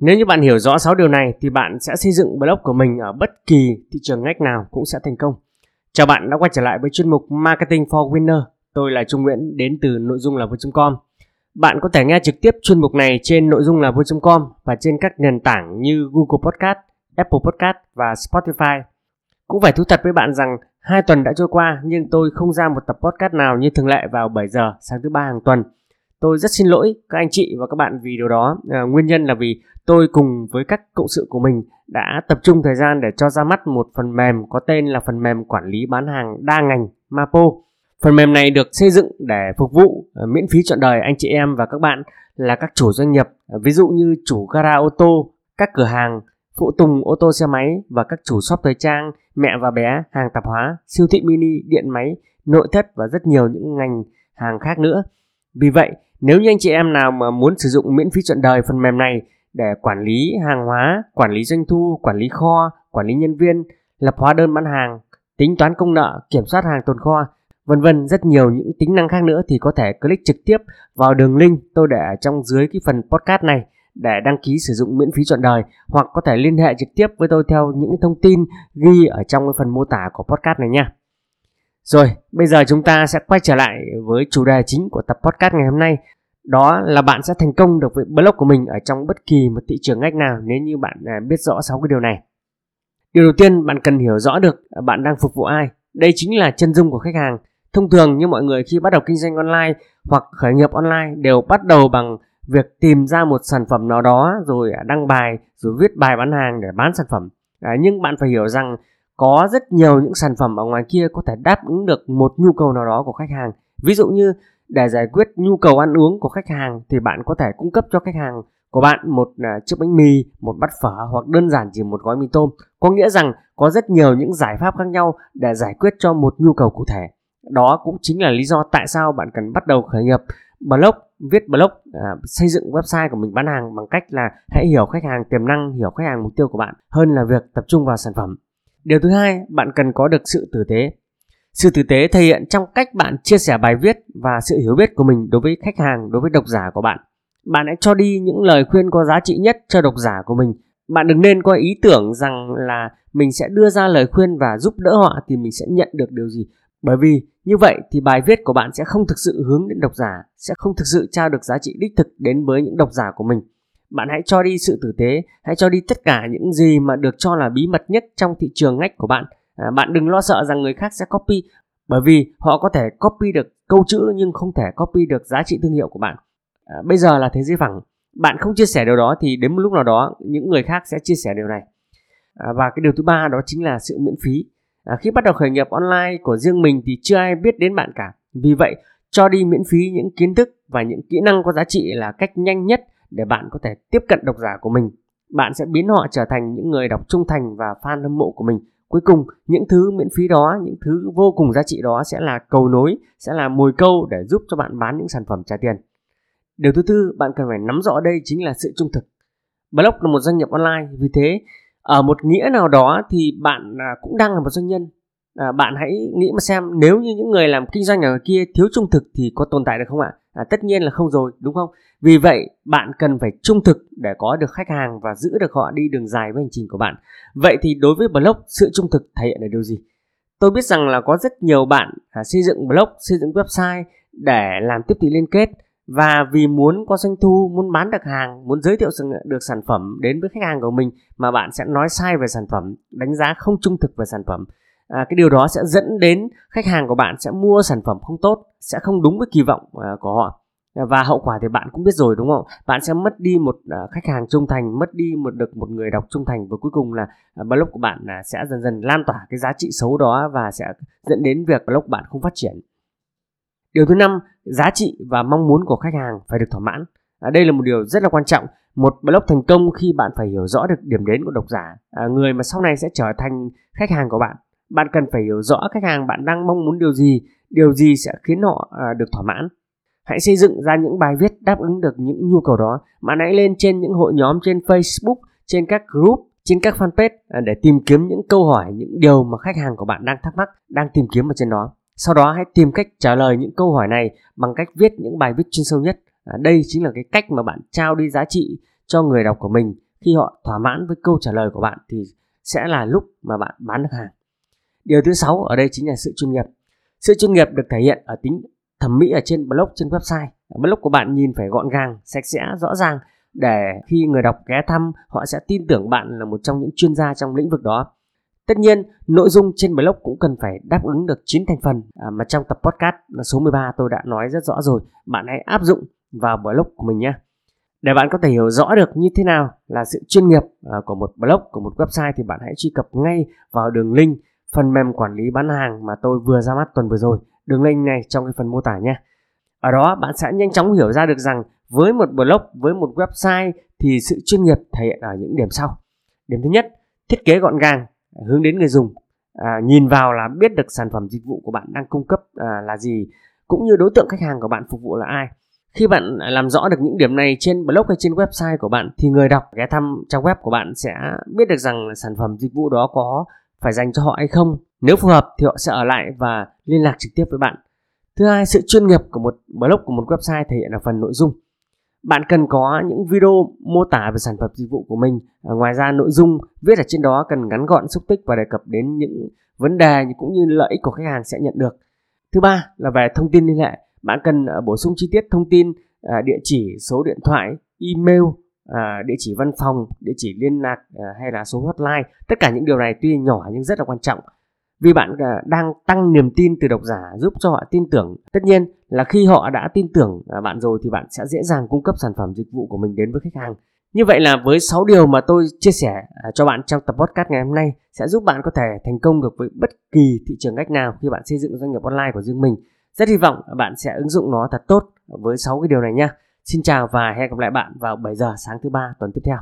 Nếu như bạn hiểu rõ 6 điều này thì bạn sẽ xây dựng blog của mình ở bất kỳ thị trường ngách nào cũng sẽ thành công. Chào bạn đã quay trở lại với chuyên mục Marketing for Winner. Tôi là Trung Nguyễn đến từ nội dung là vui.com. Bạn có thể nghe trực tiếp chuyên mục này trên nội dung là vui.com và trên các nền tảng như Google Podcast, Apple Podcast và Spotify. Cũng phải thú thật với bạn rằng hai tuần đã trôi qua nhưng tôi không ra một tập podcast nào như thường lệ vào 7 giờ sáng thứ ba hàng tuần. Tôi rất xin lỗi các anh chị và các bạn vì điều đó. À, nguyên nhân là vì tôi cùng với các cộng sự của mình đã tập trung thời gian để cho ra mắt một phần mềm có tên là phần mềm quản lý bán hàng đa ngành Mapo. Phần mềm này được xây dựng để phục vụ à, miễn phí trọn đời anh chị em và các bạn là các chủ doanh nghiệp, à, ví dụ như chủ gara ô tô, các cửa hàng, phụ tùng ô tô xe máy và các chủ shop thời trang, mẹ và bé, hàng tạp hóa, siêu thị mini, điện máy, nội thất và rất nhiều những ngành hàng khác nữa. Vì vậy, nếu như anh chị em nào mà muốn sử dụng miễn phí trọn đời phần mềm này để quản lý hàng hóa, quản lý doanh thu, quản lý kho, quản lý nhân viên, lập hóa đơn bán hàng, tính toán công nợ, kiểm soát hàng tồn kho, vân vân rất nhiều những tính năng khác nữa thì có thể click trực tiếp vào đường link tôi để ở trong dưới cái phần podcast này để đăng ký sử dụng miễn phí trọn đời hoặc có thể liên hệ trực tiếp với tôi theo những thông tin ghi ở trong cái phần mô tả của podcast này nha. Rồi, bây giờ chúng ta sẽ quay trở lại với chủ đề chính của tập podcast ngày hôm nay đó là bạn sẽ thành công được với blog của mình ở trong bất kỳ một thị trường ngách nào nếu như bạn à, biết rõ sáu cái điều này. Điều đầu tiên bạn cần hiểu rõ được bạn đang phục vụ ai. Đây chính là chân dung của khách hàng. Thông thường như mọi người khi bắt đầu kinh doanh online hoặc khởi nghiệp online đều bắt đầu bằng việc tìm ra một sản phẩm nào đó rồi à, đăng bài rồi viết bài bán hàng để bán sản phẩm. À, nhưng bạn phải hiểu rằng có rất nhiều những sản phẩm ở ngoài kia có thể đáp ứng được một nhu cầu nào đó của khách hàng. Ví dụ như để giải quyết nhu cầu ăn uống của khách hàng thì bạn có thể cung cấp cho khách hàng của bạn một à, chiếc bánh mì, một bát phở hoặc đơn giản chỉ một gói mì tôm. Có nghĩa rằng có rất nhiều những giải pháp khác nhau để giải quyết cho một nhu cầu cụ thể. Đó cũng chính là lý do tại sao bạn cần bắt đầu khởi nghiệp blog, viết blog, à, xây dựng website của mình bán hàng bằng cách là hãy hiểu khách hàng tiềm năng, hiểu khách hàng mục tiêu của bạn hơn là việc tập trung vào sản phẩm. Điều thứ hai, bạn cần có được sự tử tế. Sự tử tế thể hiện trong cách bạn chia sẻ bài viết và sự hiểu biết của mình đối với khách hàng, đối với độc giả của bạn. Bạn hãy cho đi những lời khuyên có giá trị nhất cho độc giả của mình. Bạn đừng nên có ý tưởng rằng là mình sẽ đưa ra lời khuyên và giúp đỡ họ thì mình sẽ nhận được điều gì. Bởi vì như vậy thì bài viết của bạn sẽ không thực sự hướng đến độc giả, sẽ không thực sự trao được giá trị đích thực đến với những độc giả của mình. Bạn hãy cho đi sự tử tế, hãy cho đi tất cả những gì mà được cho là bí mật nhất trong thị trường ngách của bạn. À, bạn đừng lo sợ rằng người khác sẽ copy bởi vì họ có thể copy được câu chữ nhưng không thể copy được giá trị thương hiệu của bạn. À, bây giờ là thế giới phẳng bạn không chia sẻ điều đó thì đến một lúc nào đó những người khác sẽ chia sẻ điều này. À, và cái điều thứ ba đó chính là sự miễn phí. À, khi bắt đầu khởi nghiệp online của riêng mình thì chưa ai biết đến bạn cả. Vì vậy cho đi miễn phí những kiến thức và những kỹ năng có giá trị là cách nhanh nhất để bạn có thể tiếp cận độc giả của mình. Bạn sẽ biến họ trở thành những người đọc trung thành và fan hâm mộ của mình. Cuối cùng, những thứ miễn phí đó, những thứ vô cùng giá trị đó sẽ là cầu nối, sẽ là mồi câu để giúp cho bạn bán những sản phẩm trả tiền. Điều thứ tư, bạn cần phải nắm rõ đây chính là sự trung thực. Blog là một doanh nghiệp online, vì thế, ở một nghĩa nào đó thì bạn à, cũng đang là một doanh nhân à, bạn hãy nghĩ mà xem nếu như những người làm kinh doanh ở kia thiếu trung thực thì có tồn tại được không ạ? À, tất nhiên là không rồi đúng không? Vì vậy bạn cần phải trung thực để có được khách hàng và giữ được họ đi đường dài với hành trình của bạn. Vậy thì đối với blog sự trung thực thể hiện là điều gì? Tôi biết rằng là có rất nhiều bạn à, xây dựng blog xây dựng website để làm tiếp thị liên kết và vì muốn có doanh thu muốn bán được hàng muốn giới thiệu được sản phẩm đến với khách hàng của mình mà bạn sẽ nói sai về sản phẩm đánh giá không trung thực về sản phẩm à, cái điều đó sẽ dẫn đến khách hàng của bạn sẽ mua sản phẩm không tốt sẽ không đúng với kỳ vọng à, của họ. À, và hậu quả thì bạn cũng biết rồi đúng không? Bạn sẽ mất đi một à, khách hàng trung thành mất đi một được một người đọc trung thành và cuối cùng là à, blog của bạn à, sẽ dần dần lan tỏa cái giá trị xấu đó và sẽ dẫn đến việc blog bạn không phát triển. Điều thứ năm giá trị và mong muốn của khách hàng phải được thỏa mãn. À, đây là một điều rất là quan trọng. Một blog thành công khi bạn phải hiểu rõ được điểm đến của độc giả à, người mà sau này sẽ trở thành khách hàng của bạn bạn cần phải hiểu rõ khách hàng bạn đang mong muốn điều gì điều gì sẽ khiến họ à, được thỏa mãn. Hãy xây dựng ra những bài viết đáp ứng được những nhu cầu đó. Bạn hãy lên trên những hội nhóm trên facebook trên các group trên các fanpage à, để tìm kiếm những câu hỏi những điều mà khách hàng của bạn đang thắc mắc đang tìm kiếm ở trên đó. Sau đó hãy tìm cách trả lời những câu hỏi này bằng cách viết những bài viết chuyên sâu nhất. À, đây chính là cái cách mà bạn trao đi giá trị cho người đọc của mình. Khi họ thỏa mãn với câu trả lời của bạn thì sẽ là lúc mà bạn bán được hàng điều thứ sáu ở đây chính là sự chuyên nghiệp sự chuyên nghiệp được thể hiện ở tính thẩm mỹ ở trên blog trên website blog của bạn nhìn phải gọn gàng sạch sẽ rõ ràng để khi người đọc ghé thăm họ sẽ tin tưởng bạn là một trong những chuyên gia trong lĩnh vực đó Tất nhiên, nội dung trên blog cũng cần phải đáp ứng được 9 thành phần à, mà trong tập podcast số 13 tôi đã nói rất rõ rồi. Bạn hãy áp dụng vào blog của mình nhé. Để bạn có thể hiểu rõ được như thế nào là sự chuyên nghiệp à, của một blog, của một website thì bạn hãy truy cập ngay vào đường link phần mềm quản lý bán hàng mà tôi vừa ra mắt tuần vừa rồi. Đường link này trong cái phần mô tả nhé. Ở đó bạn sẽ nhanh chóng hiểu ra được rằng với một blog, với một website thì sự chuyên nghiệp thể hiện ở những điểm sau. Điểm thứ nhất, thiết kế gọn gàng, hướng đến người dùng. À, nhìn vào là biết được sản phẩm dịch vụ của bạn đang cung cấp à, là gì, cũng như đối tượng khách hàng của bạn phục vụ là ai. Khi bạn làm rõ được những điểm này trên blog hay trên website của bạn thì người đọc ghé thăm trang web của bạn sẽ biết được rằng sản phẩm dịch vụ đó có phải dành cho họ hay không. Nếu phù hợp thì họ sẽ ở lại và liên lạc trực tiếp với bạn. Thứ hai, sự chuyên nghiệp của một blog của một website thể hiện ở phần nội dung. Bạn cần có những video mô tả về sản phẩm dịch vụ của mình. À, ngoài ra nội dung viết ở trên đó cần ngắn gọn xúc tích và đề cập đến những vấn đề cũng như lợi ích của khách hàng sẽ nhận được. Thứ ba là về thông tin liên hệ. Bạn cần ờ, bổ sung chi tiết thông tin ờ, địa chỉ, số điện thoại, email, À, địa chỉ văn phòng, địa chỉ liên lạc à, hay là số hotline. Tất cả những điều này tuy nhỏ nhưng rất là quan trọng vì bạn à, đang tăng niềm tin từ độc giả giúp cho họ tin tưởng tất nhiên là khi họ đã tin tưởng à, bạn rồi thì bạn sẽ dễ dàng cung cấp sản phẩm dịch vụ của mình đến với khách hàng như vậy là với 6 điều mà tôi chia sẻ à, cho bạn trong tập podcast ngày hôm nay sẽ giúp bạn có thể thành công được với bất kỳ thị trường ngách nào khi bạn xây dựng doanh nghiệp online của riêng mình. Rất hy vọng bạn sẽ ứng dụng nó thật tốt với 6 cái điều này nhé. Xin chào và hẹn gặp lại bạn vào 7 giờ sáng thứ ba tuần tiếp theo.